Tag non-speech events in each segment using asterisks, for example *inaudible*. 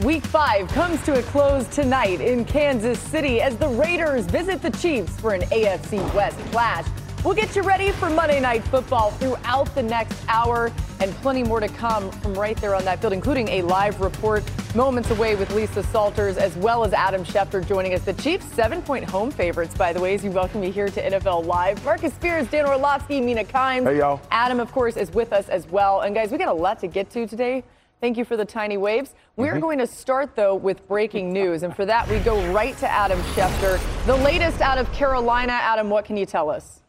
Week five comes to a close tonight in Kansas City as the Raiders visit the Chiefs for an AFC West clash. We'll get you ready for Monday Night Football throughout the next hour and plenty more to come from right there on that field, including a live report moments away with Lisa Salters as well as Adam Schefter joining us. The Chiefs seven point home favorites, by the way, as you welcome me here to NFL Live. Marcus Spears, Dan Orlovsky, Mina Kimes. Hey, y'all. Adam, of course, is with us as well. And guys, we got a lot to get to today. Thank you for the tiny waves. We're mm-hmm. going to start, though, with breaking news. And for that, we go right to Adam Schefter. The latest out of Carolina. Adam, what can you tell us?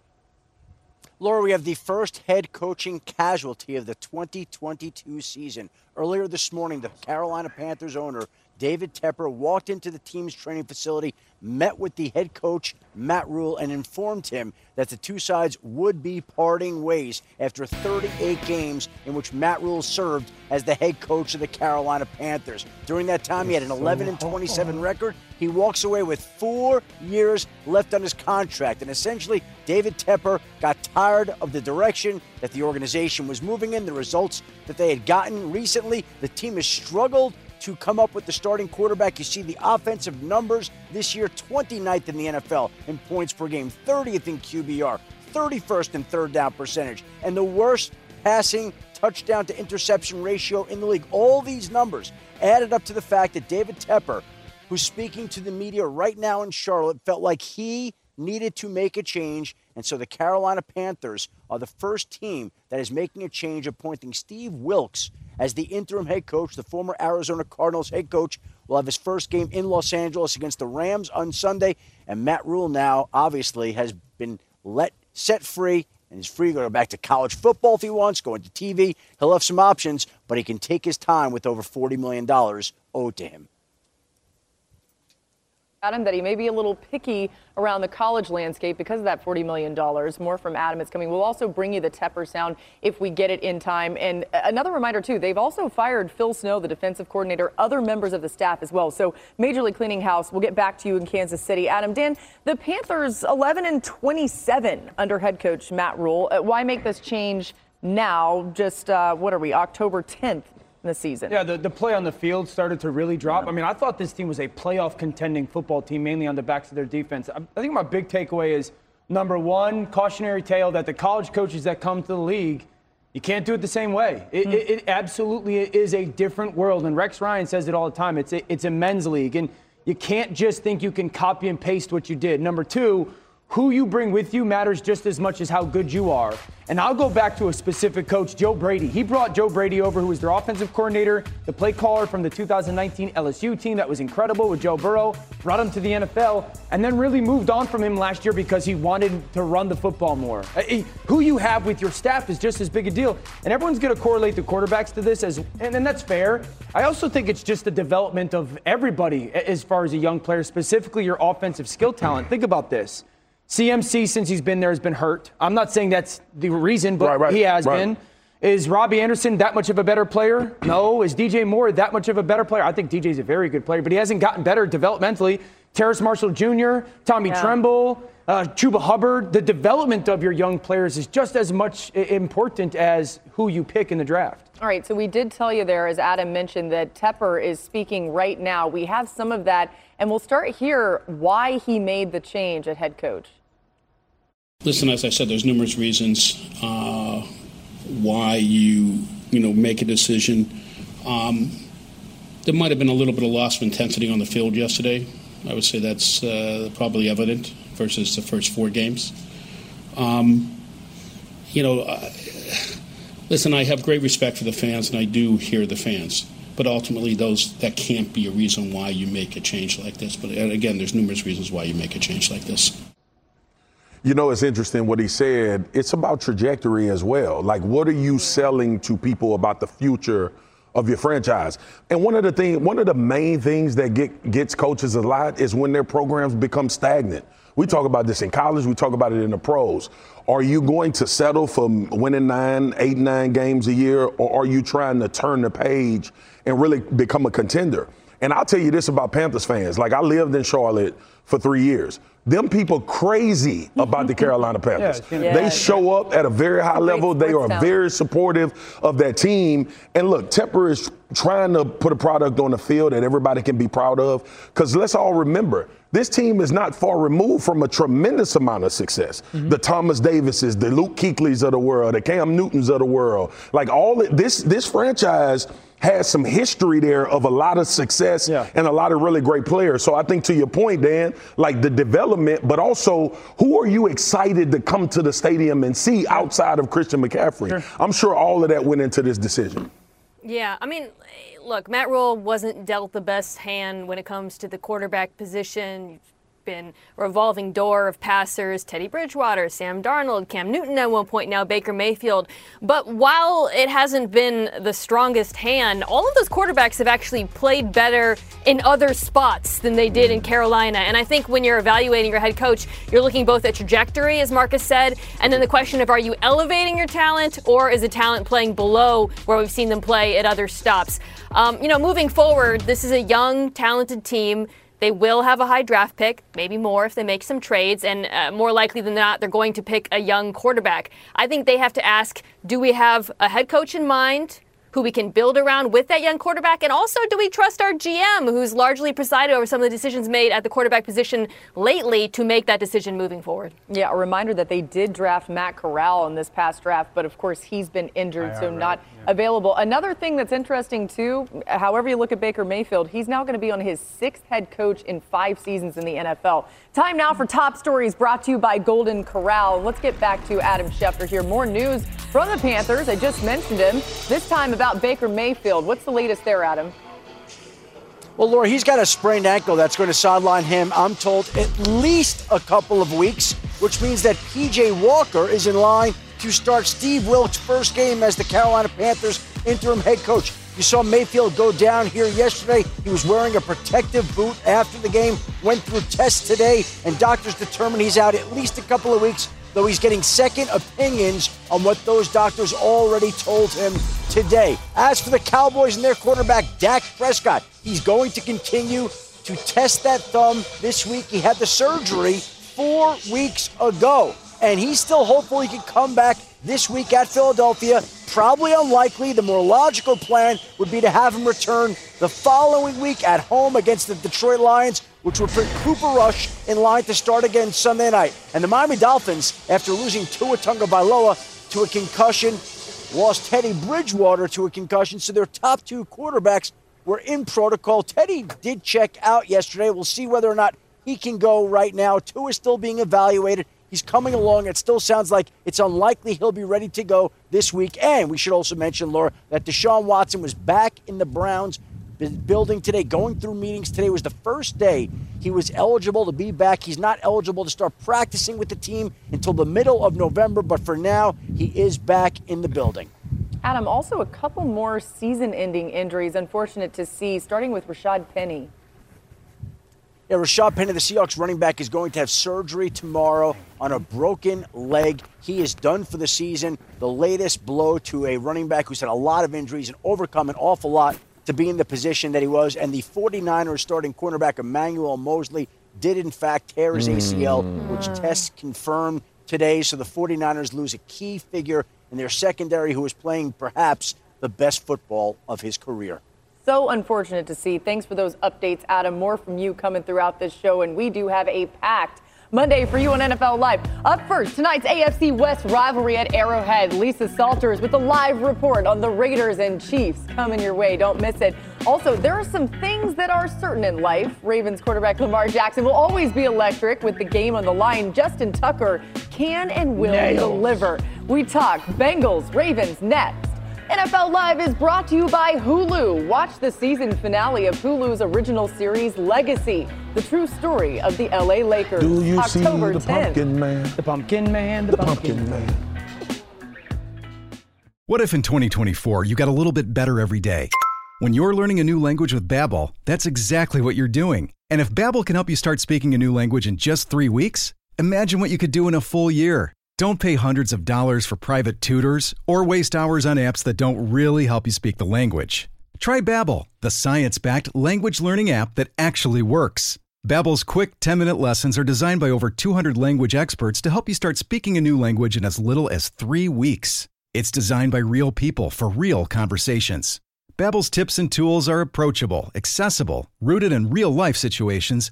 Laura, we have the first head coaching casualty of the 2022 season. Earlier this morning, the Carolina Panthers owner, David Tepper, walked into the team's training facility met with the head coach, Matt Rhule, and informed him that the two sides would be parting ways after 38 games in which Matt Rhule served as the head coach of the Carolina Panthers. During that time, he had an 11 and 27 record. He walks away with four years left on his contract. And essentially, David Tepper got tired of the direction that the organization was moving in, the results that they had gotten recently. The team has struggled to come up with the starting quarterback. You see the offensive numbers this year 29th in the NFL in points per game, 30th in QBR, 31st in third down percentage, and the worst passing touchdown to interception ratio in the league. All these numbers added up to the fact that David Tepper, who's speaking to the media right now in Charlotte, felt like he needed to make a change. And so the Carolina Panthers are the first team that is making a change, appointing Steve Wilks as the interim head coach. The former Arizona Cardinals head coach will have his first game in Los Angeles against the Rams on Sunday. And Matt Rhule now obviously has been let set free and is free to go back to college football if he wants, go into TV. He'll have some options, but he can take his time with over $40 million owed to him. Adam, that he may be a little picky around the college landscape because of that $40 million. More from Adam is coming. We'll also bring you the Tepper sound if we get it in time. And another reminder, too, they've also fired Phil Snow, the defensive coordinator, other members of the staff as well. So Major League Cleaning House, we'll get back to you in Kansas City. Adam, Dan, the Panthers 11 and 27 under head coach Matt Rhule. Uh, why make this change now, just, uh, what are we, October 10th? In the season. Yeah, the, the play on the field started to really drop. I mean, I thought this team was a playoff contending football team, mainly on the backs of their defense. I, I think my big takeaway is number one, cautionary tale that the college coaches that come to the league, you can't do it the same way. It, mm. it, it absolutely is a different world. And Rex Ryan says it all the time. It's a, it's a men's league. And you can't just think you can copy and paste what you did. Number two, who you bring with you matters just as much as how good you are. And I'll go back to a specific coach, Joe Brady. He brought Joe Brady over, who was their offensive coordinator, the play caller from the 2019 LSU team that was incredible with Joe Burrow, brought him to the NFL, and then really moved on from him last year because he wanted to run the football more. Uh, who you have with your staff is just as big a deal. And everyone's going to correlate the quarterbacks to this, as, and, and that's fair. I also think it's just the development of everybody as far as a young player, specifically your offensive skill talent. Think about this. CMC, since he's been there, has been hurt. I'm not saying that's the reason, but right, right, he has right. been. Is Robbie Anderson that much of a better player? No. Is DJ Moore that much of a better player? I think DJ's a very good player, but he hasn't gotten better developmentally. Terrace Marshall Jr., Tommy yeah. Tremble, uh, Chuba Hubbard. The development of your young players is just as much important as who you pick in the draft. All right, so we did tell you there, as Adam mentioned, that Tepper is speaking right now. We have some of that, and we'll start here why he made the change at head coach. Listen, as I said, there's numerous reasons uh, why you you know make a decision. Um, there might have been a little bit of loss of intensity on the field yesterday. I would say that's uh, probably evident versus the first four games. Um, you know, uh, listen, I have great respect for the fans, and I do hear the fans. But ultimately, those that can't be a reason why you make a change like this. But again, there's numerous reasons why you make a change like this. You know, it's interesting what he said. It's about trajectory as well. Like, what are you selling to people about the future of your franchise. And one of the thing, one of the main things that get, gets coaches a lot is when their programs become stagnant. We talk about this in college. We talk about it in the pros. Are you going to settle for winning nine, eight, nine games a year, or are you trying to turn the page and really become a contender? And I'll tell you this about Panthers fans. Like I lived in Charlotte for three years. Them people crazy *laughs* about the Carolina Panthers. They show up at a very high level. They are very supportive of that team. And look, Tepper is trying to put a product on the field that everybody can be proud of. Because let's all remember, this team is not far removed from a tremendous amount of success. The Thomas Davises, the Luke Kuechly's of the world, the Cam Newtons of the world. Like all this, this franchise has some history there of a lot of success Yeah. and a lot of really great players. So I think to your point, Dan, like the development, but also who are you excited to come to the stadium and see outside of Christian McCaffrey? I'm sure all of that went into this decision. Yeah, I mean, look, Matt Rhule wasn't dealt the best hand when it comes to the quarterback position. Been revolving door of passers, Teddy Bridgewater, Sam Darnold, Cam Newton at one point, now Baker Mayfield. But while it hasn't been the strongest hand, all of those quarterbacks have actually played better in other spots than they did in Carolina. And I think when you're evaluating your head coach, you're looking both at trajectory, as Marcus said, and then the question of are you elevating your talent or is the talent playing below where we've seen them play at other stops? Um, you know, moving forward, this is a young, talented team. They will have a high draft pick, maybe more if they make some trades, and uh, more likely than not, they're going to pick a young quarterback. I think they have to ask do we have a head coach in mind? Who we can build around with that young quarterback, and also do we trust our GM, who's largely presided over some of the decisions made at the quarterback position lately, to make that decision moving forward? Yeah, a reminder that they did draft Matt Corral in this past draft, but of course he's been injured, so not available. Another thing that's interesting too, however you look at Baker Mayfield, he's now going to be on his sixth head coach in five seasons in the NFL. Time now for top stories brought to you by Golden Corral. Let's get back to Adam Schefter here. More news from the Panthers. I just mentioned him. This time about Baker Mayfield. What's the latest there, Adam? Well, Laura, he's got a sprained ankle that's going to sideline him, I'm told, at least a couple of weeks, which means that PJ Walker is in line to start Steve Wilks' first game as the Carolina Panthers interim head coach. You saw Mayfield go down here yesterday. He was wearing a protective boot after the game, went through tests today, and doctors determined he's out at least a couple of weeks, though he's getting second opinions on what those doctors already told him today. As for the Cowboys and their quarterback, Dak Prescott, he's going to continue to test that thumb this week. He had the surgery four weeks ago, and he's still hopeful he can come back this week at Philadelphia. Probably unlikely. The more logical plan would be to have him return the following week at home against the Detroit Lions, which would put Cooper Rush in line to start again Sunday night. And the Miami Dolphins, after losing Tua Tagovailoa to a concussion, lost Teddy Bridgewater to a concussion, so their top two quarterbacks were in protocol. Teddy did check out yesterday. We'll see whether or not he can go right now. Tua is still being evaluated. He's coming along. It still sounds like it's unlikely he'll be ready to go this week. And we should also mention, Laura, that Deshaun Watson was back in the Browns building today, going through meetings today. was the first day he was eligible to be back. He's not eligible to start practicing with the team until the middle of November, but for now, he is back in the building. Adam, also a couple more season ending injuries. Unfortunate to see, starting with Rashad Penny. Yeah, Rashad Penny, the Seahawks running back, is going to have surgery tomorrow on a broken leg. He is done for the season. The latest blow to a running back who's had a lot of injuries and overcome an awful lot to be in the position that he was. And the 49ers starting cornerback Emmanuel Moseley did, in fact, tear his hmm. ACL, which tests confirmed today. So the 49ers lose a key figure in their secondary who is playing perhaps the best football of his career. So unfortunate to see. Thanks for those updates, Adam. More from you coming throughout this show, and we do have a packed Monday for you on NFL Live. Up first, tonight's AFC West rivalry at Arrowhead. Lisa Salters with a live report on the Raiders and Chiefs coming your way. Don't miss it. Also, there are some things that are certain in life. Ravens quarterback Lamar Jackson will always be electric with the game on the line. Justin Tucker can and will Nails. deliver. We talk Bengals, Ravens next. NFL Live is brought to you by Hulu. Watch the season finale of Hulu's original series Legacy, the true story of the LA Lakers. Do you October see the 10th. pumpkin man? The pumpkin man, the, The pumpkin, pumpkin man. What if in 2024 you got a little bit better every day? When you're learning a new language with Babbel, that's exactly what you're doing. And if Babbel can help you start speaking a new language in just 3 weeks, imagine what you could do in a full year. Don't pay hundreds of dollars for private tutors or waste hours on apps that don't really help you speak the language. Try Babbel, the science-backed language learning app that actually works. Babbel's quick 10-minute lessons are designed by over 200 language experts to help you start speaking a new language in as little as 3 weeks. It's designed by real people for real conversations. Babbel's tips and tools are approachable, accessible, rooted in real-life situations,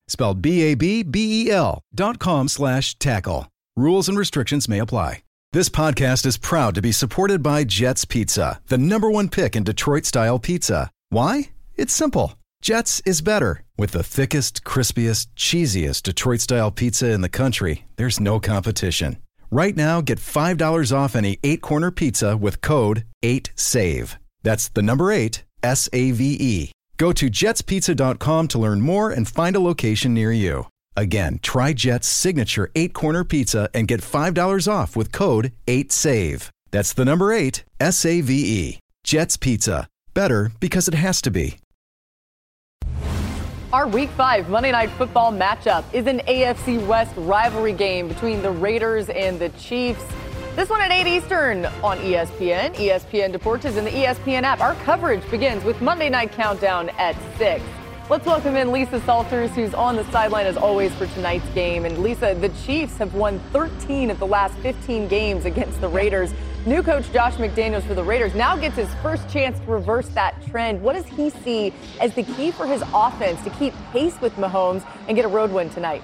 Spelled B-A-B-B-E-L dot com slash tackle. Rules and restrictions may apply. This podcast is proud to be supported by Jets Pizza, the number one pick in Detroit-style pizza. Why? It's simple. Jets is better. With the thickest, crispiest, cheesiest Detroit-style pizza in the country, there's no competition. Right now, get $5 off any eight-corner pizza with code 8SAVE. That's the number eight, S-A-V-E. Go to jetspizza.com to learn more and find a location near you. Again, try Jet's signature eight corner pizza and get $5 off with code 8SAVE. That's the number eight, S A V E. Jet's Pizza. Better because it has to be. Our Week 5 Monday Night Football matchup is an AFC West rivalry game between the Raiders and the Chiefs. This one at 8 Eastern on ESPN, ESPN Deportes, and the ESPN app. Our coverage begins with Monday Night Countdown at 6. Let's welcome in Lisa Salters, who's on the sideline as always for tonight's game. And Lisa, the Chiefs have won 13 of the last 15 games against the Raiders. New coach Josh McDaniels for the Raiders now gets his first chance to reverse that trend. What does he see as the key for his offense to keep pace with Mahomes and get a road win tonight?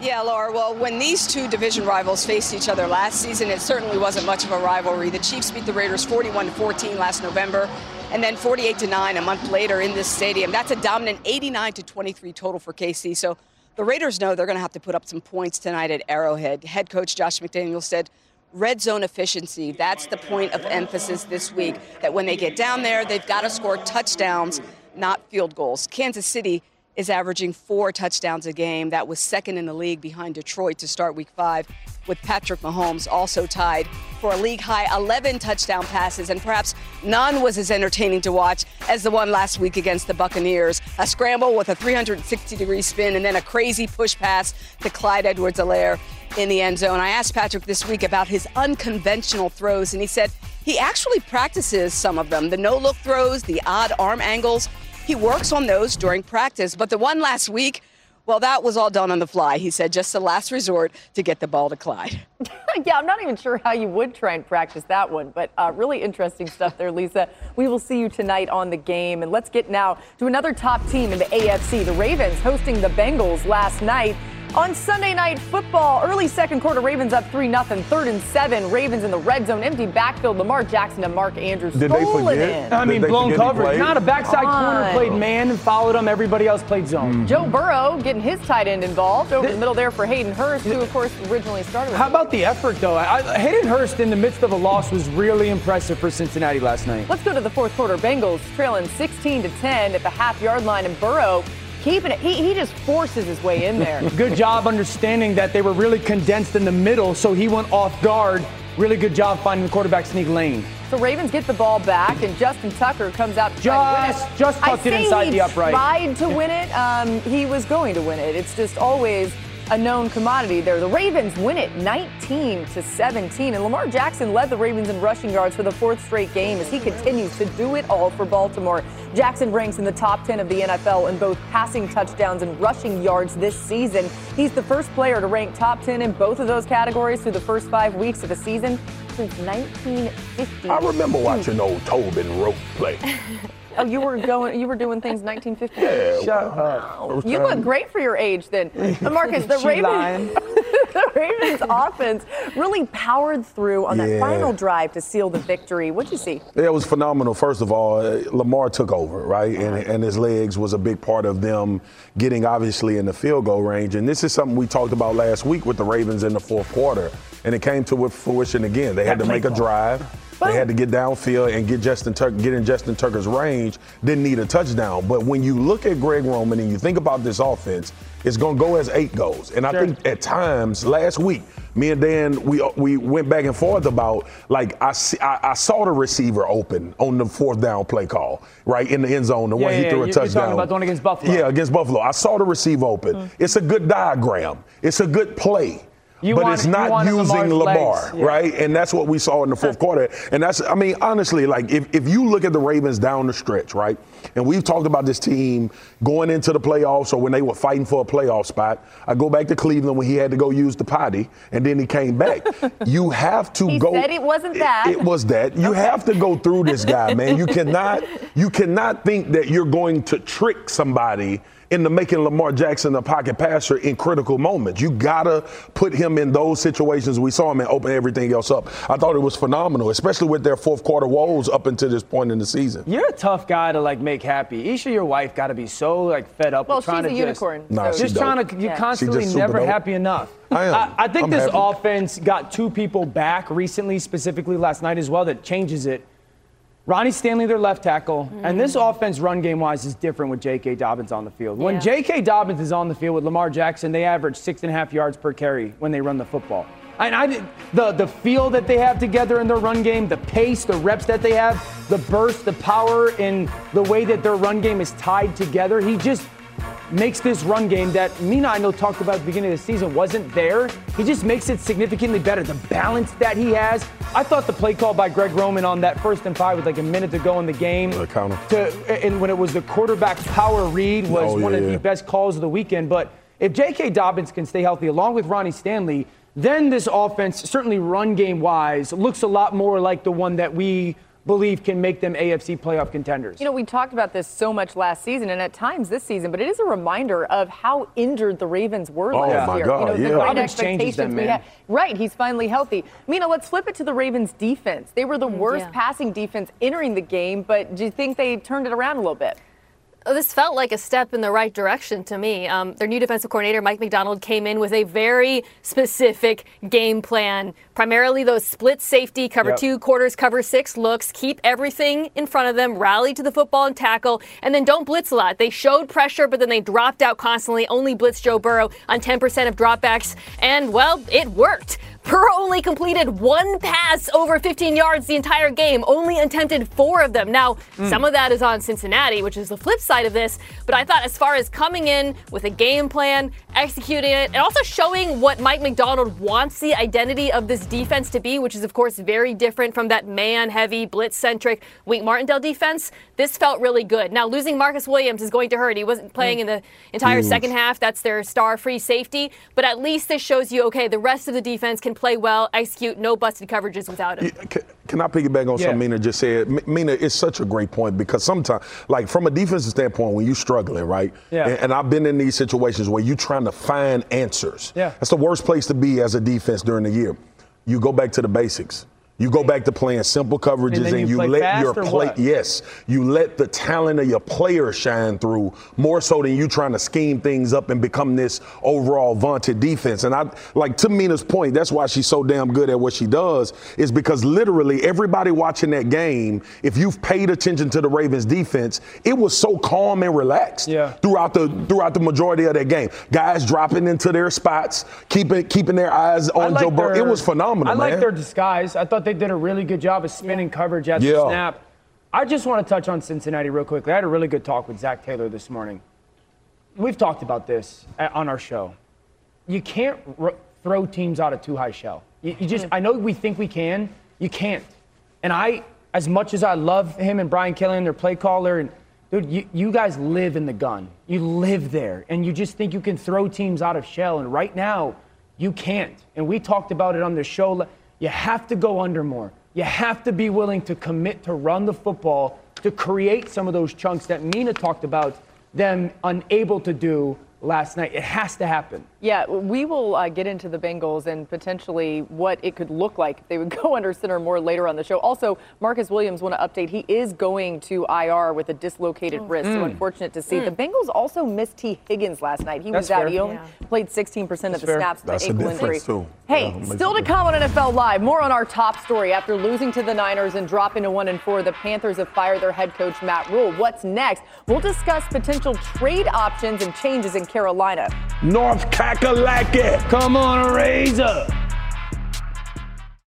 Yeah, Laura. Well, when these two division rivals faced each other last season, it certainly wasn't much of a rivalry. The Chiefs beat the Raiders 41 to 14 last November, and then 48 to 9 a month later in this stadium. That's a dominant 89 to 23 total for KC. So the Raiders know they're going to have to put up some points tonight at Arrowhead. Head coach Josh McDaniel said. Red zone efficiency, that's the point of emphasis this week. That when they get down there, they've got to score touchdowns, not field goals. Kansas City is averaging four touchdowns a game. That was second in the league behind Detroit to start week five, with Patrick Mahomes also tied for a league high 11 touchdown passes, and perhaps none was as entertaining to watch as the one last week against the Buccaneers. A scramble with a 360 degree spin and then a crazy push pass to Clyde Edwards-Helaire in the end zone. I asked Patrick this week about his unconventional throws, and he said he actually practices some of them the no look throws, the odd arm angles. He works on those during practice, but the one last week, well, that was all done on the fly. He said just a last resort to get the ball to Clyde. *laughs* yeah, I'm not even sure how you would try and practice that one, but uh, really interesting stuff there, Lisa. We will see you tonight on the game. And let's get now to another top team in the AFC. The Ravens hosting the Bengals last night. On Sunday night football, early second quarter, Ravens up 3 0, third and seven. Ravens in the red zone, empty backfield. Lamar Jackson and Mark Andrews Did they stolen forget? in. I mean, blown forget he coverage. Not a backside Come corner played man and followed him. Everybody else played zone. Mm-hmm. Joe Burrow getting his tight end involved over the middle there for Hayden Hurst, who, of course, originally started with How about the effort, though? I, I- Hayden Hurst in the midst of a loss was really impressive for Cincinnati last night. Let's go to the fourth quarter. Bengals trailing 16 to 10 at the half yard line, and Burrow keeping it. He, he just forces his way in there. *laughs* Good job understanding that they were really condensed in the middle, so he went off guard. Really good job finding the quarterback sneak lane. so Ravens get the ball back, and Justin Tucker comes out to try to Just- just tucked I it inside he the upright. Tried to win it. Um, he was going to win it. It's just always a known commodity there. The Ravens win it 19 to 17, and Lamar Jackson led the Ravens in rushing yards for the fourth straight game as he continues to do it all for Baltimore. Jackson ranks in the top 10 of the NFL in both passing touchdowns and rushing yards this season. He's the first player to rank top 10 in both of those categories through the first five weeks of the season since 1950. I remember watching old Tobin Rote play. *laughs* Oh, you were going. You were doing things 1950. Shut up. You look great for your age, then. *laughs* Marcus, the She Ravens, *laughs* the Ravens offense really powered through on that Yeah. final drive to seal the victory. What'd you see? Yeah, it was phenomenal. First of all, uh, Lamar took over, right? And, and his legs was a big part of them getting obviously in the field goal range. And this is something we talked about last week with the Ravens in the fourth quarter. And it came to fruition again. They had That to make a call. drive. They had to get downfield and get Justin Tucker, get in Justin Tucker's range. Didn't need a touchdown. But when you look at Greg Roman and you think about this offense, it's going to go as eight goes. And I Sure. think at times last week, me and Dan, we we went back and forth about like I see, I, I saw the receiver open on the fourth down play call, right in the end zone, the Yeah, one he yeah, threw a you're- you're touchdown. talking about the one against Buffalo. Yeah, against Buffalo. I saw the receiver open. Mm. It's a good diagram. It's a good play. You but it's not using Lamar, yeah. right? And that's what we saw in the fourth quarter. And that's, I mean, honestly, like if, if you look at the Ravens down the stretch, right? And we've talked about this team going into the playoffs or when they were fighting for a playoff spot. I go back to Cleveland when he had to go use the potty and then he came back. *laughs* you have to He go. said it wasn't that. It, was that. You have to go through this guy, man. You *laughs* cannot, you cannot think that you're going to trick somebody into making Lamar Jackson a pocket passer in critical moments. You gotta put him in those situations. We saw him and open everything else up. I thought it was phenomenal, especially with their fourth quarter woes up until this point in the season. You're a tough guy to like make happy. Isha, your wife, got to be so like fed up Well, with trying she's a to unicorn. Nah, so just, just dope. trying to. You're Yeah. constantly just never dope. happy enough. I am. I, think I'm this happy. offense got two people back recently, specifically last night as well, that changes it. Ronnie Stanley, their left tackle, and mm-hmm. this offense, run game wise, is different with J.K. Dobbins on the field. When Yeah. J.K. Dobbins is on the field with Lamar Jackson, they average six and a half yards per carry when they run the football. And I the the feel that they have together in their run game, the pace, the reps that they have, the burst, the power, and the way that their run game is tied together. He just makes this run game that Mina I know talked about at the beginning of the season wasn't there. He just makes it significantly better. The balance that he has. I thought the play call by Greg Roman on that first and five with like a minute to go in the game. The counter. To, and when it was the quarterback power read was Oh, one yeah, of yeah. the best calls of the weekend. But if J.K. Dobbins can stay healthy along with Ronnie Stanley, then this offense, certainly run game wise, looks a lot more like the one that we believe can make them AFC playoff contenders. You know, we talked about this so much last season and at times this season, but it is a reminder of how injured the Ravens were Oh, last my year. God, you know, the yeah. great Dobbins expectations them, we had. Right, he's finally healthy. Mina, let's flip it to the Ravens defense. They were the mm, worst yeah. passing defense entering the game, but do you think they turned it around a little bit? This felt like a step in the right direction to me. Um, their new defensive coordinator, Mike Macdonald, came in with a very specific game plan. Primarily those split safety, cover Yep. two quarters, cover six looks, keep everything in front of them, rally to the football and tackle, and then don't blitz a lot. They showed pressure, but then they dropped out constantly, only blitz Joe Burrow on 10% of dropbacks, and well, it worked. Burrow only completed one pass over 15 yards the entire game, only attempted four of them. Now, hmm. some of that is on Cincinnati, which is the flip side of this, but I thought as far as coming in with a game plan, executing it, and also showing what Mike Macdonald wants the identity of this defense to be, which is, of course, very different from that man heavy, blitz centric Wink Martindale defense, this felt really good. Now, losing Marcus Williams is going to hurt. He wasn't playing hmm. in the entire second half. That's their star free safety, but at least this shows you okay, the rest of the defense can play well, execute, no busted coverages without him. Can, can I piggyback on Yeah. something Mina just said? M- Mina, it's such a great point because sometimes, like from a defensive standpoint, when you're struggling, right? Yeah. And, and I've been in these situations where you're trying to find answers. Yeah. That's the worst place to be as a defense during the year. You go back to the basics. You go back to playing simple coverages And and, you you, let your play yes, you let the talent of your players shine through more so than you trying to scheme things up and become this overall vaunted defense. And I like to Mina's point, that's why she's so damn good at what she does, is because literally everybody watching that game, if you've paid attention to the Ravens defense, it was so calm and relaxed Yeah. throughout the throughout the majority of that game. Guys dropping into their spots, keeping keeping their eyes on like Joe Burrow. It was phenomenal, I like their disguise. I thought they did a really good job of spinning coverage at the snap. I just want to touch on Cincinnati real quickly. I had a really good talk with Zac Taylor this morning. We've talked about this a- on our show. You can't r- throw teams out of too high shell. You, you just, I know we think we can. You can't. And I, as much as I love him and Brian Kelly and their play caller, and dude, you, you guys live in the gun. You live there, and you just think you can throw teams out of shell. And right now, you can't. And we talked about it on the show. You have to go under more. You have to be willing to commit to run the football to create some of those chunks that Mina talked about them unable to do last night. It has to happen. Yeah, we will uh, get into the Bengals and potentially what it could look like if they would *laughs* go under center more later on the show. Also, Marcus Williams want to update. He is going to IR with a dislocated oh. wrist, mm. so unfortunate to see. Mm. The Bengals also missed Tee Higgins last night. He That's was out. He only yeah. played 16% That's of the fair. snaps with the ankle injury. Too. Hey, yeah, still to come on NFL Live. More on our top story. After losing to the Niners and dropping to one and four, the Panthers have fired their head coach Matt Rhule. What's next? We'll discuss potential trade options and changes in Carolina. North Kakalaki. Come on, Razor.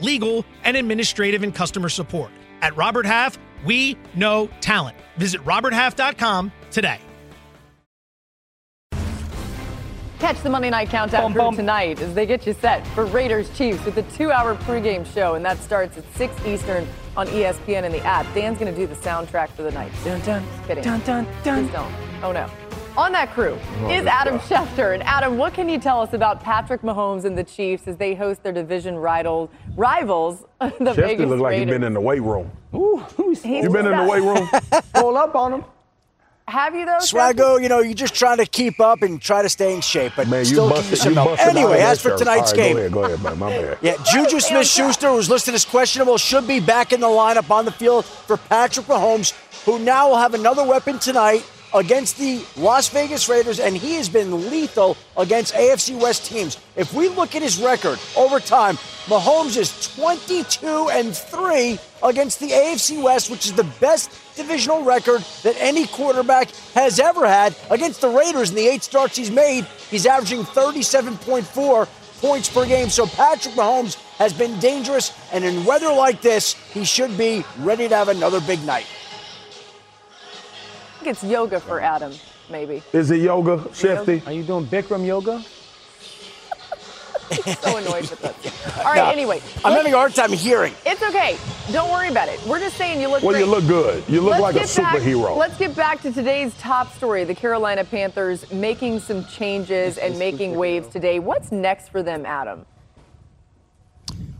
legal, and administrative and customer support. At Robert Half, we know talent. Visit RobertHalf.com today. Catch the Monday Night Countdown bum, bum. tonight as they get you set for Raiders Chiefs with a two hour pregame show, and that starts at 6 Eastern on ESPN and the app. Dan's going to do the soundtrack for the night. Dun, dun, Just kidding. Dun, dun, dun. Please don't. Oh, no. On that crew oh, is Adam Schefter. And Adam, what can you tell us about Patrick Mahomes and the Chiefs as they host their division rivals, rivals *laughs* the Schefter Vegas look like he's been in the weight room. Ooh, you been in the weight room? *laughs* Pull up on him. Have you though? Swaggo, you know, you're just trying to keep up and try to stay in shape, but man, still busted, give you some milk. Anyway, as for tonight's right, game, go ahead, go ahead, man. My bad. *laughs* Yeah, Juju Smith-Schuster, who's listed as questionable, should be back in the lineup on the field for Patrick Mahomes, who now will have another weapon tonight against the Las Vegas Raiders, and he has been lethal against AFC West teams. If we look at his record over time, Mahomes is 22 and 3 against the AFC West, which is the best divisional record that any quarterback has ever had against the Raiders in the eight starts he's made. He's averaging 37.4 points per game. So Patrick Mahomes has been dangerous, and in weather like this, he should be ready to have another big night think it's yoga for Adam, maybe. Is it yoga, Shifty? Are you doing Bikram yoga? *laughs* so annoyed with this. All right, no, anyway. I'm having a hard time hearing. It's okay. Don't worry about it. We're just saying you look Well, great. you look good. You look let's like a superhero. Back, let's get back to today's top story. The Carolina Panthers making some changes and making waves today. What's next for them, Adam?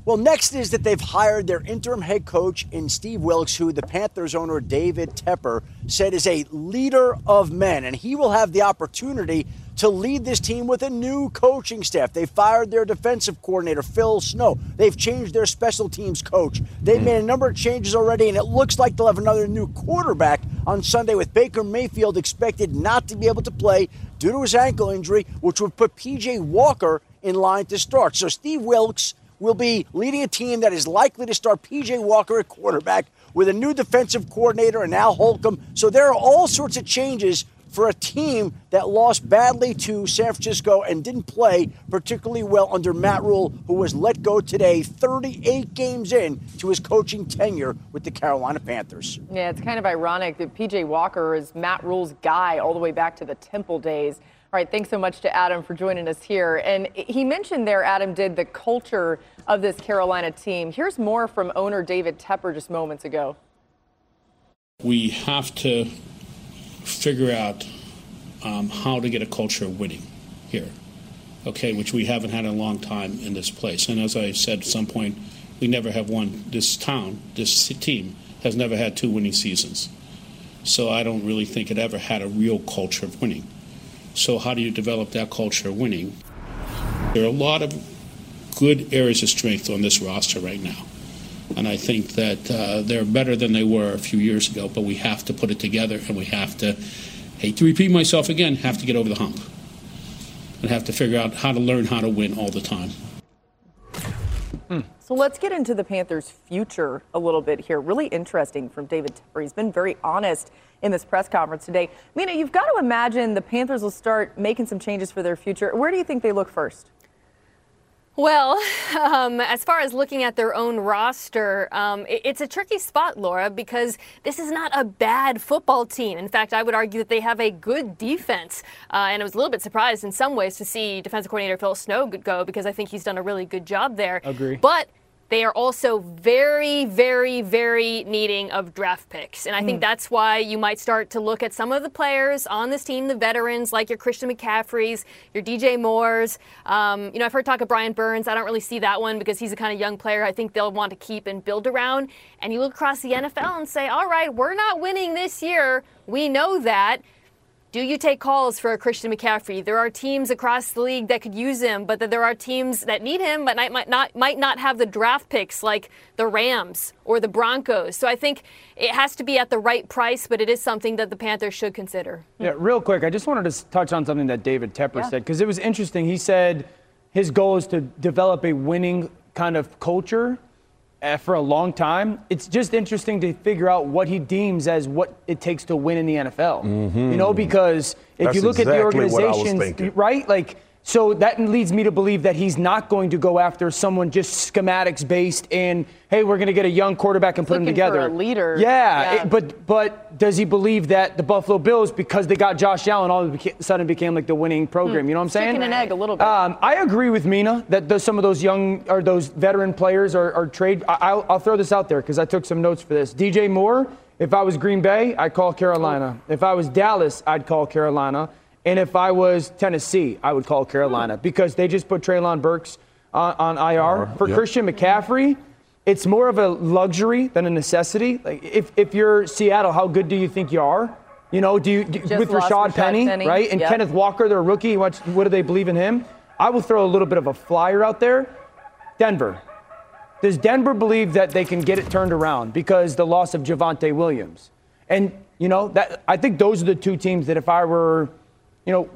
Well, next is that they've hired their interim head coach in Steve Wilks, who the Panthers owner David Tepper said is a leader of men, and he will have the opportunity to lead this team with a new coaching staff. They fired their defensive coordinator, Phil Snow. They've changed their special teams coach. They've hmm. made a number of changes already, and it looks like they'll have another new quarterback on Sunday with Baker Mayfield expected not to be able to play due to his ankle injury, which would put PJ Walker in line to start. So Steve Wilks will be leading a team that is likely to start PJ Walker at quarterback with a new defensive coordinator and Al Holcomb. So there are all sorts of changes for a team that lost badly to San Francisco and didn't play particularly well under Matt Rhule, who was let go today, 38 games in to his coaching tenure with the Carolina Panthers. Yeah, it's kind of ironic that PJ Walker is Matt Rhule's guy all the way back to the Temple days. All right, thanks so much to Adam for joining us here. And he mentioned there, Adam did, the culture of this Carolina team. Here's more from owner David Tepper just moments ago. We have to figure out um, how to get a culture of winning here, okay, which we haven't had in a long time in this place. And as I said at some point, we never have won. This town, this team, has never had two winning seasons. So I don't really think it ever had a real culture of winning. So, how do you develop that culture of winning? There are a lot of good areas of strength on this roster right now. And I think that uh, they're better than they were a few years ago, but we have to put it together and we have to, hate to repeat myself again, have to get over the hump. and have to figure out how to learn how to win all the time. So let's get into the Panthers' future a little bit here. Really interesting from David Tepper. He's been very honest in this press conference today. Mina, you've got to imagine the Panthers will start making some changes for their future. Where do you think they look first? Well, *laughs* um, as far as looking at their own roster, um, it, it's a tricky spot, Laura, because this is not a bad football team. In fact, I would argue that they have a good defense. Uh, and I was a little bit surprised in some ways to see defensive coordinator Phil Snow go because I think he's done a really good job there. Agree. But they are also very, very, very needing of draft picks. And I think that's why you might start to look at some of the players on this team, the veterans, like your Christian McCaffreys, your DJ Moores. Um, you know, I've heard talk of Brian Burns. I don't really see that one because he's a kind of young player I think they'll want to keep and build around. And you look across the NFL and say, all right, we're not winning this year. We know that. Do you take calls for a Christian McCaffrey? There are teams across the league that could use him, but that there are teams that need him, but might not might not have the draft picks like the Rams or the Broncos. So I think it has to be at the right price, but it is something that the Panthers should consider. Yeah, real quick, I just wanted to touch on something that David Tepper Yeah. said because it was interesting. He said his goal is to develop a winning kind of culture for a long time. It's just interesting to figure out what he deems as what it takes to win in the NFL. You know, because if Mm-hmm. That's you look at the exactly I was organizations, right? Like, so that leads me to believe that he's not going to go after someone just schematics based and hey, we're going to get a young quarterback and put him looking for together. a leader. Yeah, Yeah. it- but but does he believe that the Buffalo Bills, because they got Josh Allen, all of a sudden became like the winning program? You know what I'm saying? Hmm. Chicken and egg a little bit. Um, I agree with Mina that those, some of those young or those veteran players are, are trade. I, I'll, I'll throw this out there because I took some notes for this. DJ Moore, if I was Green Bay, I'd call Carolina. If I was Dallas, I'd call Carolina. And if I was Tennessee, I would call Carolina because they just put Treylon Burks on, on IR. Uh-huh. For Yep. Christian McCaffrey, it's more of a luxury than a necessity. Like if, if you're Seattle, how good do you think you are? You know, do you do, with lost Rashad, Rashad Penny, Penny. right? And Yep. Kenneth Walker, their rookie. What, what do they believe in him? I will throw a little bit of a flyer out there. Denver. Does Denver believe that they can get it turned around because the loss of Javonte Williams? And you know that I think those are the two teams that if I were, you know,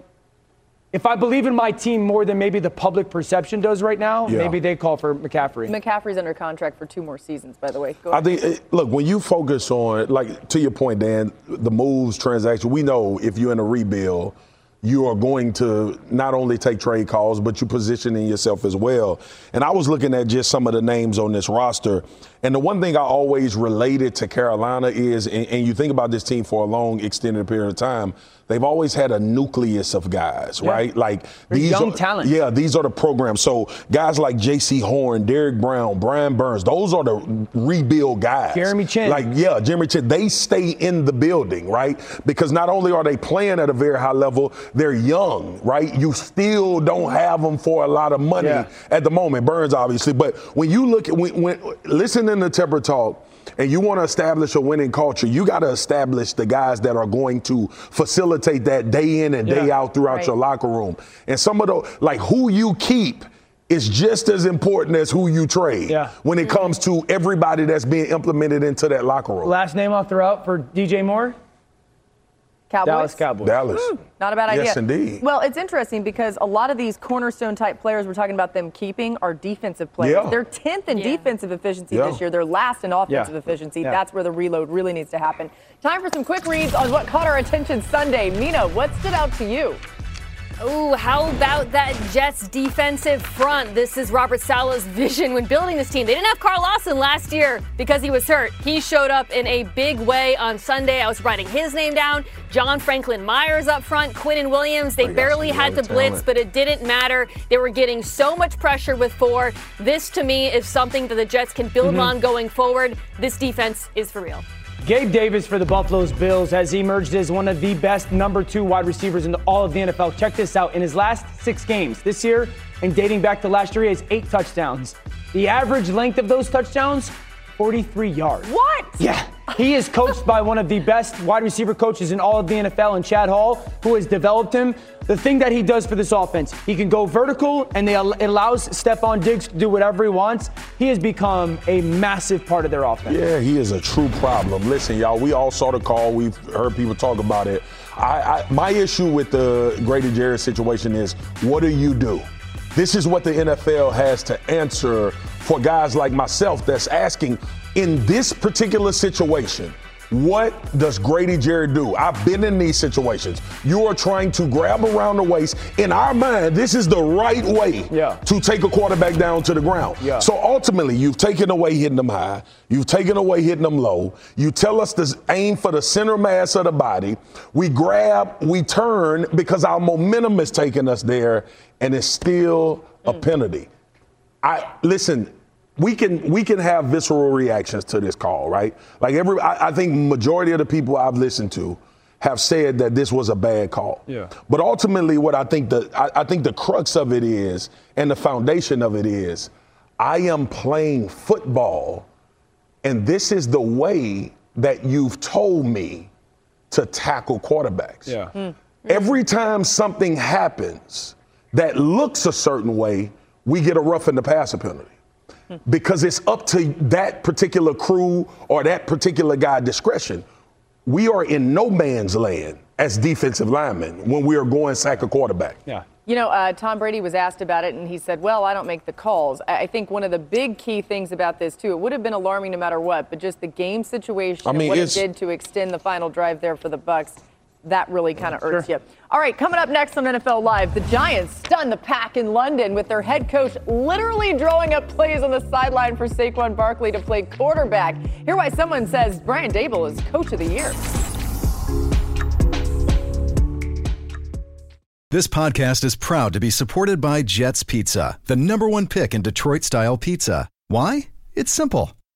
if I believe in my team more than maybe the public perception does right now, Yeah. maybe they call for McCaffrey. McCaffrey's under contract for two more seasons, by the way. Go I ahead. think, eh, look, when you focus on, like, to your point, Dan, the moves, transaction, we know if you're in a rebuild, you are going to not only take trade calls, but you're positioning yourself as well. And I was looking at just some of the names on this roster. And the one thing I always related to Carolina is, and, and you think about this team for a long, extended period of time, they've always had a nucleus of guys, right? Like They're these young are, talent. Yeah, these are the programs. So guys like Jaycee Horn, Derrick Brown, Brian Burns, those are the rebuild guys. Jeremy Chinn. Like, yeah, Jeremy Chinn. They stay in the building, right? Because not only are they playing at a very high level, they're young, right? You still don't have them for a lot of money Yeah. at the moment. Burns, obviously. But when you look at, when, when listening to Tepper talk, and you want to establish a winning culture, you got to establish the guys that are going to facilitate that day in and day Yeah. out throughout Right. your locker room. And some of the, like, who you keep is just as important as who you trade Yeah. when it comes to everybody that's being implemented into that locker room. Last name I'll throw out for DJ Moore, Cowboys? Dallas Cowboys. Dallas. Hmm, not a bad idea. Yes, indeed. Well, it's interesting because a lot of these cornerstone type players we're talking about them keeping are defensive players. Yeah. They're 10th in Yeah. defensive efficiency Yeah. this year. They're last in offensive Yeah. efficiency. Yeah. That's where the reload really needs to happen. Time for some quick reads on what caught our attention Sunday. Mina, what stood out to you? Ooh, how about that Jets defensive front? This is Robert Saleh's vision when building this team. They didn't have Carl Lawson last year because he was hurt. He showed up in a big way on Sunday. I was writing his name down. John Franklin Myers up front, Quinnen Williams. They barely had to blitz, talent. but it didn't matter. They were getting so much pressure with four. This, to me, is something that the Jets can build Mm-hmm. on going forward. This defense is for real. Gabe Davis for the Buffalo Bills has emerged as one of the best number two wide receivers in all of the NFL. Check this out. In his last six games this year and dating back to last year, he has eight touchdowns. The average length of those touchdowns, 43 yards. What? Yeah. He is coached by one of the best wide receiver coaches in all of the NFL, and Chad Hall, who has developed him. The thing that he does for this offense, he can go vertical, and they, it allows Stefon Diggs to do whatever he wants. He has become a massive part of their offense. Yeah, he is a true problem. Listen, y'all, we all saw the call. We've heard people talk about it. I, I, my issue with the Grady Jarrett situation is, what do you do? This is what the NFL has to answer for guys like myself that's asking in this particular situation. What does Grady Jarrett do? I've been in these situations. You are trying to grab around the waist. In our mind, this is the right way yeah. to take a quarterback down to the ground. Yeah. So ultimately, you've taken away hitting them high. You've taken away hitting them low. You tell us to aim for the center mass of the body. We grab, we turn because our momentum is taking us there, and it's still a mm. penalty. I listen we can we can have visceral reactions to this call, right? Like every, I, I, think majority of the people I've listened to have said that this was a bad call. Yeah. But ultimately, what I think the I, I think the crux of it is, and the foundation of it is, I am playing football, and this is the way that you've told me to tackle quarterbacks. Yeah. Mm. Every time something happens that looks a certain way, we get a rough in the passer penalty because it's up to that particular crew or that particular guy discretion. We are in no man's land as defensive linemen when we are going sack a quarterback. Yeah. You know, uh, Tom Brady was asked about it, and he said, "Well, I don't make the calls." I think one of the big key things about this too, it would have been alarming no matter what, but just the game situation I mean, and what it did to extend the final drive there for the Bucks that really kind of irks you. All right, coming up next on NFL Live, the Giants stun the pack in London with their head coach literally drawing up plays on the sideline for Saquon Barkley to play quarterback. Hear why someone says Brian Daboll is coach of the year. This podcast is proud to be supported by Jets Pizza, the number one pick in Detroit style pizza. Why? It's simple.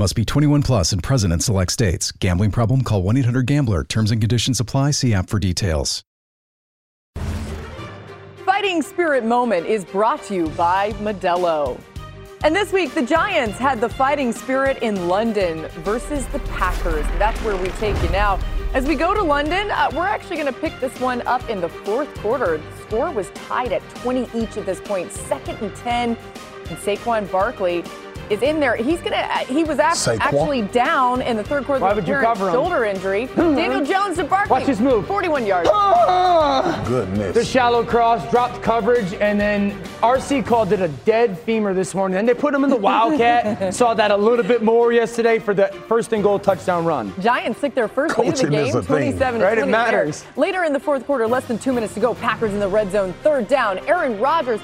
Must be 21 plus and present in select states. Gambling problem? Call 1 800 GAMBLER. Terms and conditions apply. See app for details. Fighting Spirit Moment is brought to you by Modelo. And this week, the Giants had the fighting spirit in London versus the Packers. That's where we take you now. As we go to London, uh, we're actually going to pick this one up in the fourth quarter. The score was tied at 20 each at this point, second and 10. And Saquon Barkley is in there. He's gonna. Uh, he was actually down in the third quarter Why with would a you cover him? shoulder injury. *clears throat* Daniel Jones to Barkley. Watch his move. 41 yards. Goodness. The shallow cross, dropped coverage, and then RC called it a dead femur this morning. Then they put him in the Wildcat. *laughs* Saw that a little bit more yesterday for the first and goal touchdown run. Giants took their first lead of the Coaching is game, a thing. 27 Right, it 20 matters. Later in the fourth quarter, less than two minutes to go. Packers in the red zone, third down. Aaron Rodgers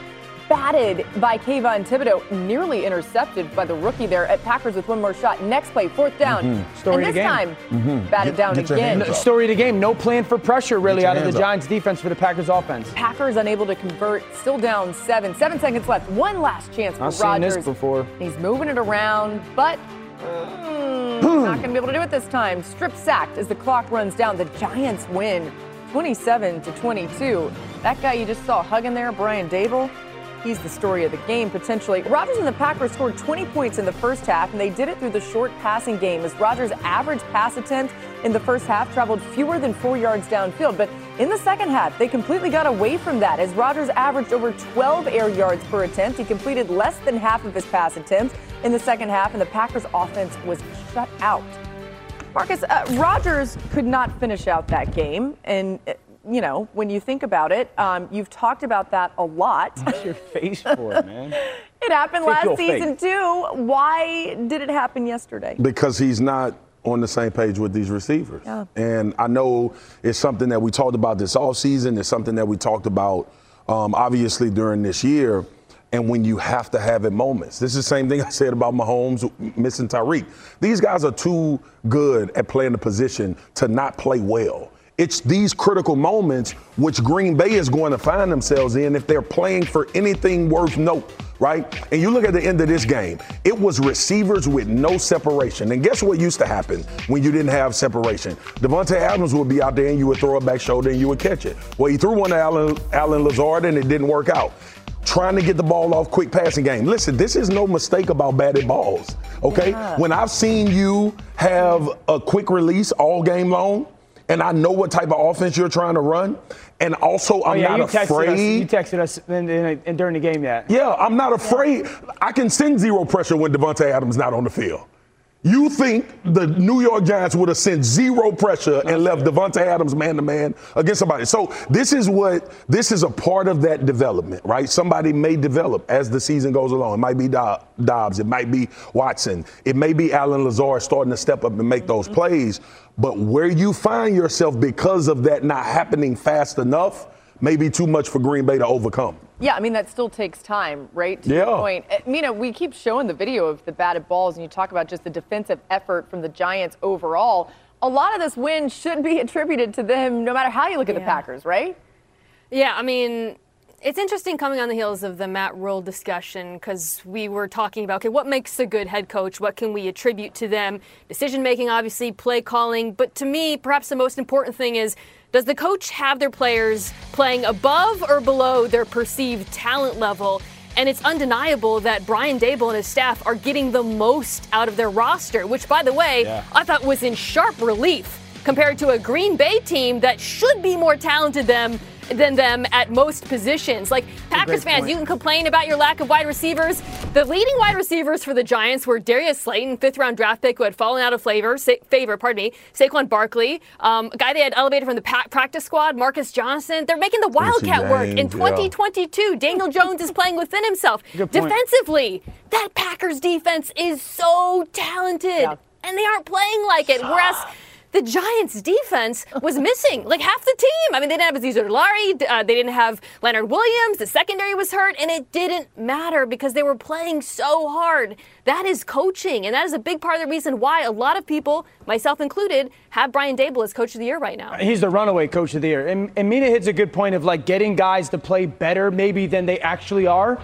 batted by Kayvon Thibodeaux, nearly intercepted by the rookie there at Packers with one more shot. Next play, fourth down. Mm-hmm. Story and of this the time, game. batted down get again. hands The up. story of the game. No plan for pressure really out of the hands up. Giants defense for the Packers offense. Packers unable to convert, still down seven. Seven seconds left. One last chance for I've seen this before. He's moving it around, but mm, *clears throat* not going to be able to do it this time. Strip sacked as the clock runs down. The Giants win 27 to 22. That guy you just saw hugging there, Brian Daboll, he's the story of the game potentially. Rodgers and the Packers scored 20 points in the first half, and they did it through the short passing game as Rodgers' average pass attempt in the first half traveled fewer than four yards downfield. But in the second half, they completely got away from that as Rodgers averaged over 12 air yards per attempt. He completed less than half of his pass attempts in the second half, and the Packers' offense was shut out. Marcus, uh, Rodgers could not finish out that game, and uh, you know, when you think about it, um, you've talked about that a lot. What's your face for, *laughs* man? it happened Take last season face. too. Why did it happen yesterday? because he's not on the same page with these receivers. Yeah. And I know it's something that we talked about this offseason. It's something that we talked about um, obviously during this year. And when you have to have it moments. This is the same thing I said about Mahomes missing Tyreek. These guys are too good at playing the position to not play well. It's these critical moments which Green Bay is going to find themselves in if they're playing for anything worth note, right? And you look at the end of this game, it was receivers with no separation. And guess what used to happen when you didn't have separation? Davante Adams would be out there and you would throw it back shoulder and you would catch it. Well, he threw one to Allen, Allen Lazard and it didn't work out. Trying to get the ball off quick passing game. Listen, this is no mistake about batted balls. Okay? Yeah. When I've seen you have a quick release all game long, and I know what type of offense you're trying to run, and also Oh, I'm yeah, not you texted us. afraid. You texted us in, in, in, during the game. Yeah. Yeah, I'm not afraid. I can send zero pressure when Davante Adams not on the field. You think the New York Giants would have sent zero pressure and left Davante Adams man to man against somebody? So this is what this is a part of that development, right? Somebody may develop as the season goes along. It might be Dobbs, it might be Watson, it may be Allen Lazard starting to step up and make those mm-hmm. plays. But where you find yourself because of that not happening fast enough, may be too much for Green Bay to overcome. Yeah, I mean that still takes time, right? To Yeah. your point, Uh, Mina, we keep showing the video of the batted balls, and you talk about just the defensive effort from the Giants overall. A lot of this win should be *laughs* attributed to them, no matter how you look at the Packers, right? Yeah, I mean, it's interesting coming on the heels of the Matt Rhule discussion because we were talking about okay, what makes a good head coach? What can we attribute to them? Decision making, obviously, play calling. But to me, perhaps the most important thing is does the coach have their players playing above or below their perceived talent level? And it's undeniable that Brian Daboll and his staff are getting the most out of their roster, which, by the way, Yeah. I thought was in sharp relief compared to a Green Bay team that should be more talented them than them at most positions. Like Packers fans, point. you can complain about your lack of wide receivers. The leading wide receivers for the Giants were Darius Slayton, fifth round draft pick who had fallen out of flavor, sa- favor, pardon me, Saquon Barkley, um, a guy they had elevated from the pa- practice squad, Marcus Johnson. They're making the Wildcat work in James, yeah. 2022. Daniel Jones is playing within himself. Defensively, that Packers defense is so talented, Yeah. and they aren't playing like it. Whereas the Giants' defense was missing like half the team. I mean, they didn't have Azeez uh, they didn't have Leonard Williams. The secondary was hurt, and it didn't matter because they were playing so hard. That is coaching, and that is a big part of the reason why a lot of people, myself included, have Brian Daboll as coach of the year right now. He's the runaway coach of the year. And, and Mina hits a good point of like getting guys to play better maybe than they actually are.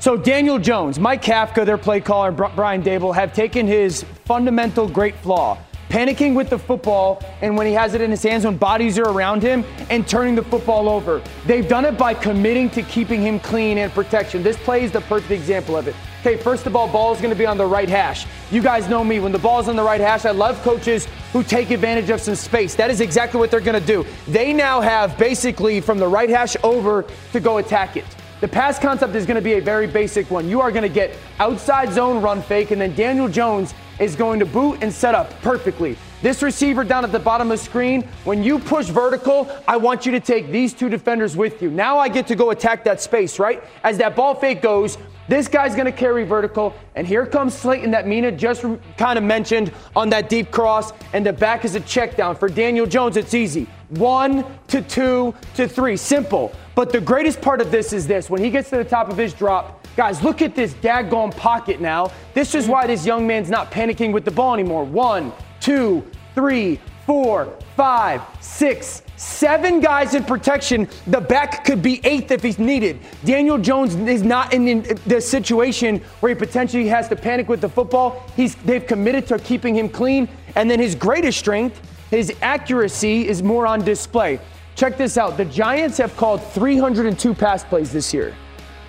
So Daniel Jones, Mike Kafka, their play caller, and Brian Daboll have taken his fundamental great flaw, panicking with the football and when he has it in his hands when bodies are around him and turning the football over. They've done it by committing to keeping him clean and protection. This play is the perfect example of it. Okay, first of all, ball is going to be on the right hash. You guys know me. When the ball's on the right hash, I love coaches who take advantage of some space. That is exactly what they're going to do. They now have basically from the right hash over to go attack it. The pass concept is going to be a very basic one. You are going to get outside zone run fake, and then Daniel Jones is going to boot and set up perfectly. This receiver down at the bottom of the screen, when you push vertical, I want you to take these two defenders with you. Now I get to go attack that space, right? As that ball fake goes, this guy's going to carry vertical, and here comes Slayton that Mina just kind of mentioned on that deep cross, and the back is a check down. For Daniel Jones, it's easy. One to two to three. Simple. But the greatest part of this is this when he gets to the top of his drop, guys, look at this daggone pocket now. This is why this young man's not panicking with the ball anymore. One, two, three, four, five, six, seven guys in protection. The back could be eighth if he's needed. Daniel Jones is not in, the situation where he potentially has to panic with the football. He's they've committed to keeping him clean. And then his greatest strength, his accuracy is more on display. Check this out. The Giants have called 302 pass plays this year.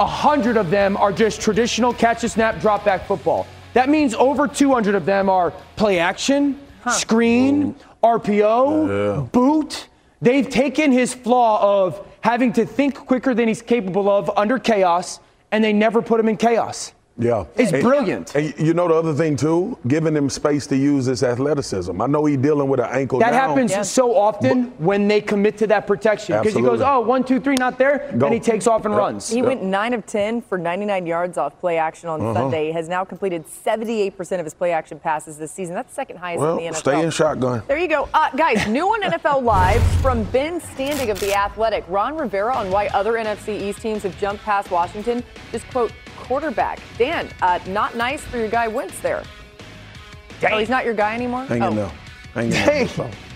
A hundred of them are just traditional catch a snap, drop back football. That means over 200 of them are play action, screen, RPO, boot. They've taken his flaw of having to think quicker than he's capable of under chaos, and they never put him in chaos. Yeah. It's And- brilliant. And you know the other thing too, giving him space to use his athleticism. I know he's dealing with an ankle. That down. happens so often when they commit to that protection because he goes, oh, one, two, three, not there. Go. Then he takes off and Yep. runs. He went 9 of 10 for 99 yards off play action on Uh-huh. Sunday. Has now completed 78% of his play action passes this season. That's second highest Well, in the NFL. stay in shotgun. There you go. Uh, guys, new on NFL Live from Ben Standig of The Athletic. Ron Rivera on why other NFC East teams have jumped past Washington. Just quote, quarterback. Dan, uh, not nice for your guy Wentz there. Oh, he's not your guy anymore? Hang oh. in there. Hang in Hey,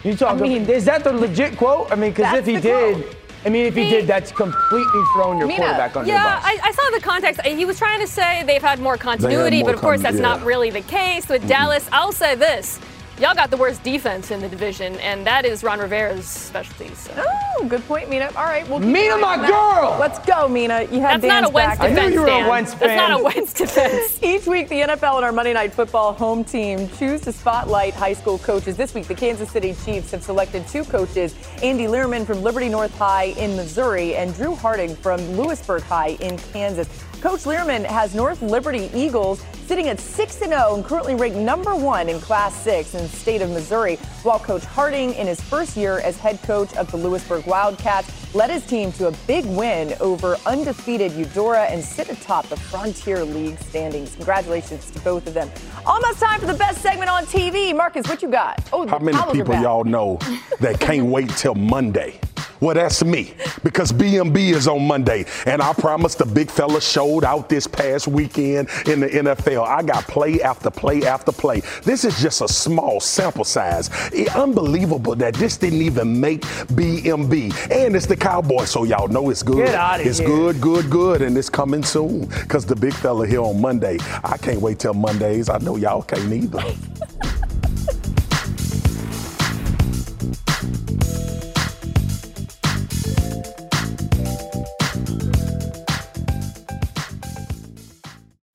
you talking? I mean- is that the legit quote? I mean, because if he did, quote. I mean, if he did, that's completely throwing your Mina, quarterback under Yeah, the bus. I, I saw the context. He was trying to say they've had more continuity, more but of course con- that's yeah. not really the case with Dallas. I'll say this. Y'all got the worst defense in the division, and that is Ron Rivera's specialty. So. Oh, good point, Mina. All right, well, Mina, my girl! Let's go, Mina. You had That's not a Dan's Wentz back. I knew defense, you were a Dan. Wentz That's not a fan. Wentz defense. *laughs* Each week, the NFL and our Monday Night Football home team choose to spotlight high school coaches. This week, the Kansas City Chiefs have selected two coaches Andy Learman from Liberty North High in Missouri and Drew Harding from Louisburg High in Kansas. Coach Learman has North Liberty Eagles sitting at 6 0 and currently ranked number one in Class 6 in the state of Missouri, while Coach Harding, in his first year as head coach of the Louisburg Wildcats, led his team to a big win over undefeated Eudora and sit atop the Frontier League standings. Congratulations to both of them. Almost time for the best segment on TV. Marcus, what you got? Oh, How many people y'all know that can't wait till Monday? Well, that's me because BMB is on Monday, and I promised the big fella showed out this past weekend in the NFL. I got play after play after play. This is just a small sample size. It- unbelievable that this didn't even make BMB, and it's the Cowboys, so y'all know it's good. Get outta It's here. good, good, good, and it's coming soon because the big fella here on Monday. I can't wait till Mondays. I know y'all can't either. *laughs*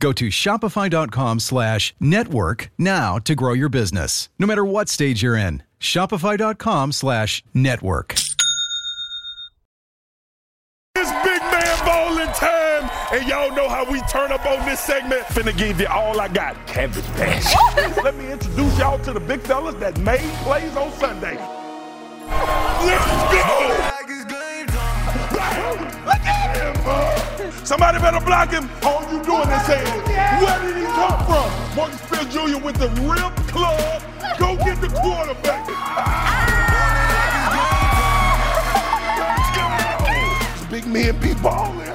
Go to shopify.com slash network now to grow your business, no matter what stage you're in. Shopify.com slash network. It's big man bowling time, and y'all know how we turn up on this segment. Finna give you all I got, cabbage patch. *laughs* Let me introduce y'all to the big fellas that made plays on Sunday. Let's go! Somebody better block him. All you doing is saying, where did he come from? Marcus Field Jr. with the rip club. Go get the quarterback. Ah! Let's go. Big men be balling.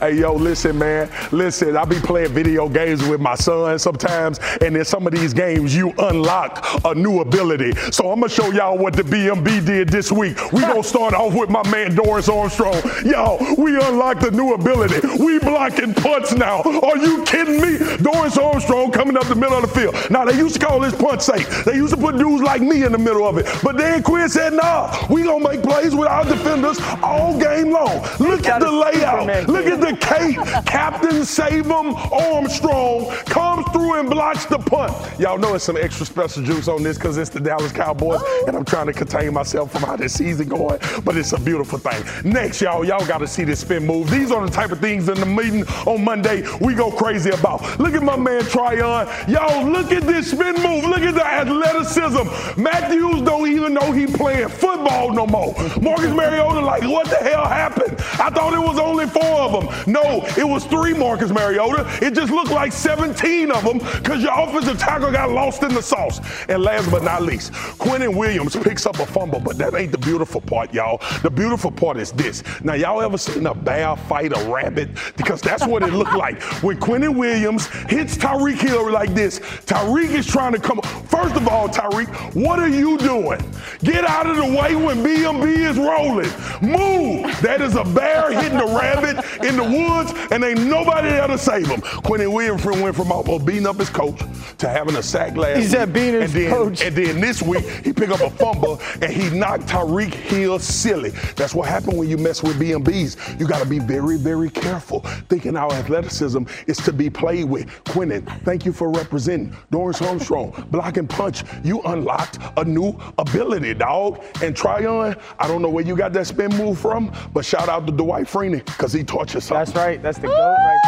Hey, yo, listen, man. Listen, I be playing video games with my son sometimes, and in some of these games, you unlock a new ability. So I'm gonna show y'all what the BMB did this week. We gonna *laughs* start off with my man Dorance Armstrong. Yo, we unlocked a new ability. We blocking punts now. Are you kidding me? Dorance Armstrong coming up the middle of the field. Now they used to call this punt safe. They used to put dudes like me in the middle of it. But then Quinn said, nah, we gonna make plays with our defenders all game long. Look at the layout. Look at the cape. Captain Savem Armstrong comes through and blocks the punt. Y'all know it's some extra special juice on this because it's the Dallas Cowboys, and I'm trying to contain myself from how this season going, but it's a beautiful thing. Next, y'all, y'all got to see this spin move. These are the type of things in the meeting on Monday we go crazy about. Look at my man Tryon. Y'all, look at this spin move. Look at the athleticism. Matthews don't even know he playing football no more. Marcus Mariota like, what the hell happened? I thought it was only four of them. No, it was three Marcus Mariota. It just looked like 17 of them because your offensive tackle got lost in the sauce. And last but not least, Quinnen Williams picks up a fumble, but that ain't the beautiful part, y'all. The beautiful part is this. Now, y'all ever seen a bear fight a rabbit? Because that's what it looked like. When Quinnen Williams hits Tyreek Hill like this, Tyreek is trying to come. First of all, Tyreek, what are you doing? Get out of the way when BMB is rolling. Move. That is a bear hitting a rabbit in the woods, and ain't nobody there to save him. Quinnen Williams went from almost beating up his coach to having a sack last He week. said beating his then, coach. And then this week, he picked up a fumble and he knocked Tyreek Hill silly. That's what happened when you mess with BMBs. You got to be very, very careful. Thinking our athleticism is to be played with. Quinnen, thank you for representing. Dorance Armstrong, block and punch. You unlocked a new ability, dog. And Tryon, I don't know where you got that spin move from, but shout out to Dwight Freeney because he taught you something. That's right. That's the goat right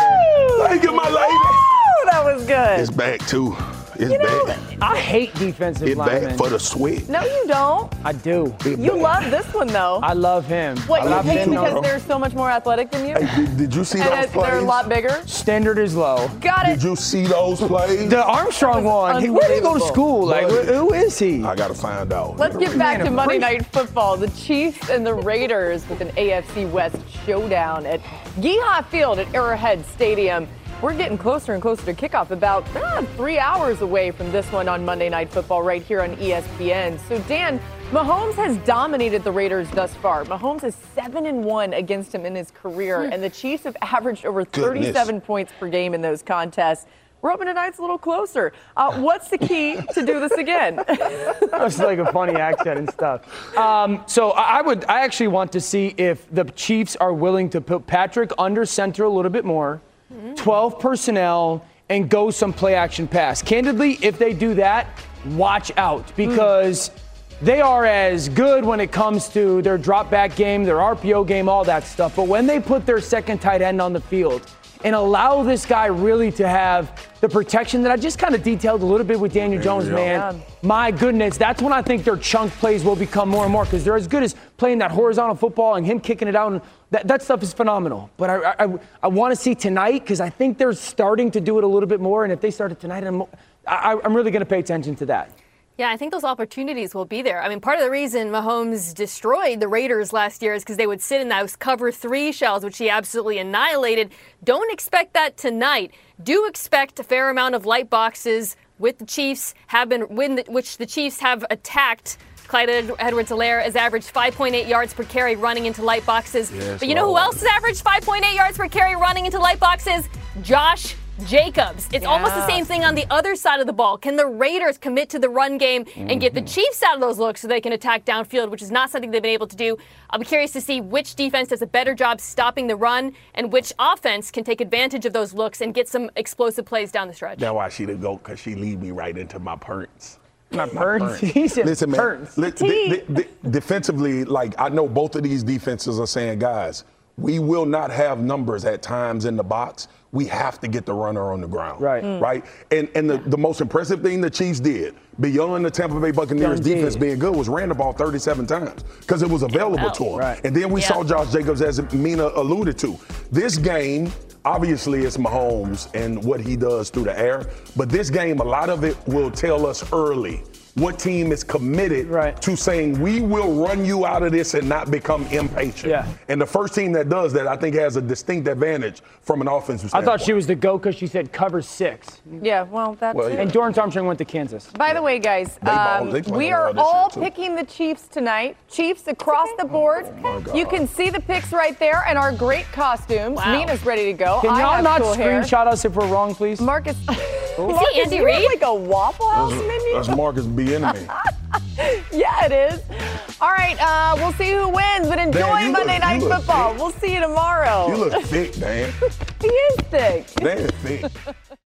there. Thank you, my lady. Ooh, that was good. It's back too. It's You know- back. I hate defensive It's linemen. back for the sweat. no, you don't. I do. You love this one though. I love him. what I you love think him. because bro. they're so much more athletic than you? Hey, did, did you see and those it- they're a lot bigger. Standard is low. Got it. Did you see those plays? The Armstrong one. he- Where did he go to school? Like, Buddy. who is he? I gotta find out. Let's get back Man, to Monday. Night Football. The Chiefs and the Raiders with an AFC West showdown at GEHA Field at Arrowhead Stadium. We're getting closer and closer to kickoff, about ah, three hours away from this one on Monday Night Football right here on ESPN. So, Dan, Mahomes has dominated the Raiders thus far. Mahomes is 7 and 1 against him in his career, and the Chiefs have averaged over 37 points per game in those contests. We're hoping tonight's a little closer. Uh, what's the key to do this again? *laughs* That's like a funny accent and stuff. Um, so I would, I actually want to see if the Chiefs are willing to put Patrick under center a little bit more, 12 personnel, and go some play action pass. Candidly, if they do that, watch out because they are as good when it comes to their drop back game, their RPO game, all that stuff. But when they put their second tight end on the field, and allow this guy really to have the protection that I just kind of detailed a little bit with Daniel Jones, Yeah. man. My goodness, that's when I think their chunk plays will become more and more because they're as good as playing that horizontal football and him kicking it out. And that, that stuff is phenomenal. But I, I, I want to see tonight because I think they're starting to do it a little bit more. And if they start it tonight, I'm, I, I'm really going to pay attention to that. Yeah, I think those opportunities will be there. I mean, part of the reason Mahomes destroyed the Raiders last year is because they would sit in those cover three shells, which he absolutely annihilated. Don't expect that tonight. Do expect a fair amount of light boxes with the Chiefs, have been the, which the Chiefs have attacked. Clyde Edwards-Helaire has averaged 5.8 yards per carry running into light boxes. Yes, but you know who else has averaged 5.8 yards per carry running into light boxes? Josh Jacobs. It's almost the same thing on the other side of the ball. Can the Raiders commit to the run game and get the mm-hmm. Chiefs out of those looks so they can attack downfield, which is not something they've been able to do? I'll be curious to see which defense does a better job stopping the run and which offense can take advantage of those looks and get some explosive plays down the stretch. That's why she didn't go, because she lead me right into my parents. My Burns. *laughs* He said Listen, man. Burns. li- de- de- de- defensively, like I know both of these defenses are saying, guys, we will not have numbers at times in the box. We have to get the runner on the ground. Right. Mm. Right. And and the, the most impressive thing the Chiefs did, beyond the Tampa Bay Buccaneers Young defense kid. being good, was ran the ball 37 times because it was available to them. Right. And then we Yeah. saw Josh Jacobs, as Mina alluded to. This game, obviously, it's Mahomes and what he does through the air. But this game, a lot of it will tell us early what team is committed Right. to saying we will run you out of this and not become impatient. Yeah. And the first team that does that, I think, has a distinct advantage from an offensive standpoint. I thought she was the GOAT because she said cover six. yeah, well, that's Well, it. yeah. And Dorance Armstrong went to Kansas. By the way, guys, They ball- um, they playing we are all picking the Chiefs tonight. Chiefs across the board. my God. you can see the picks right there and our great costumes. Wow. Mina's ready to go. Can y'all not cool hair. screenshot us if we're wrong, please? Marcus, he Marcus, Andy Reid? like a Waffle House menu. That's Marcus B. Enemy. *laughs* Yeah, it is. All right, uh, we'll see who wins, but enjoy Dan, Monday look- Night Football. We'll see you tomorrow. You look thick, man. *laughs* he is thick. Dan thick.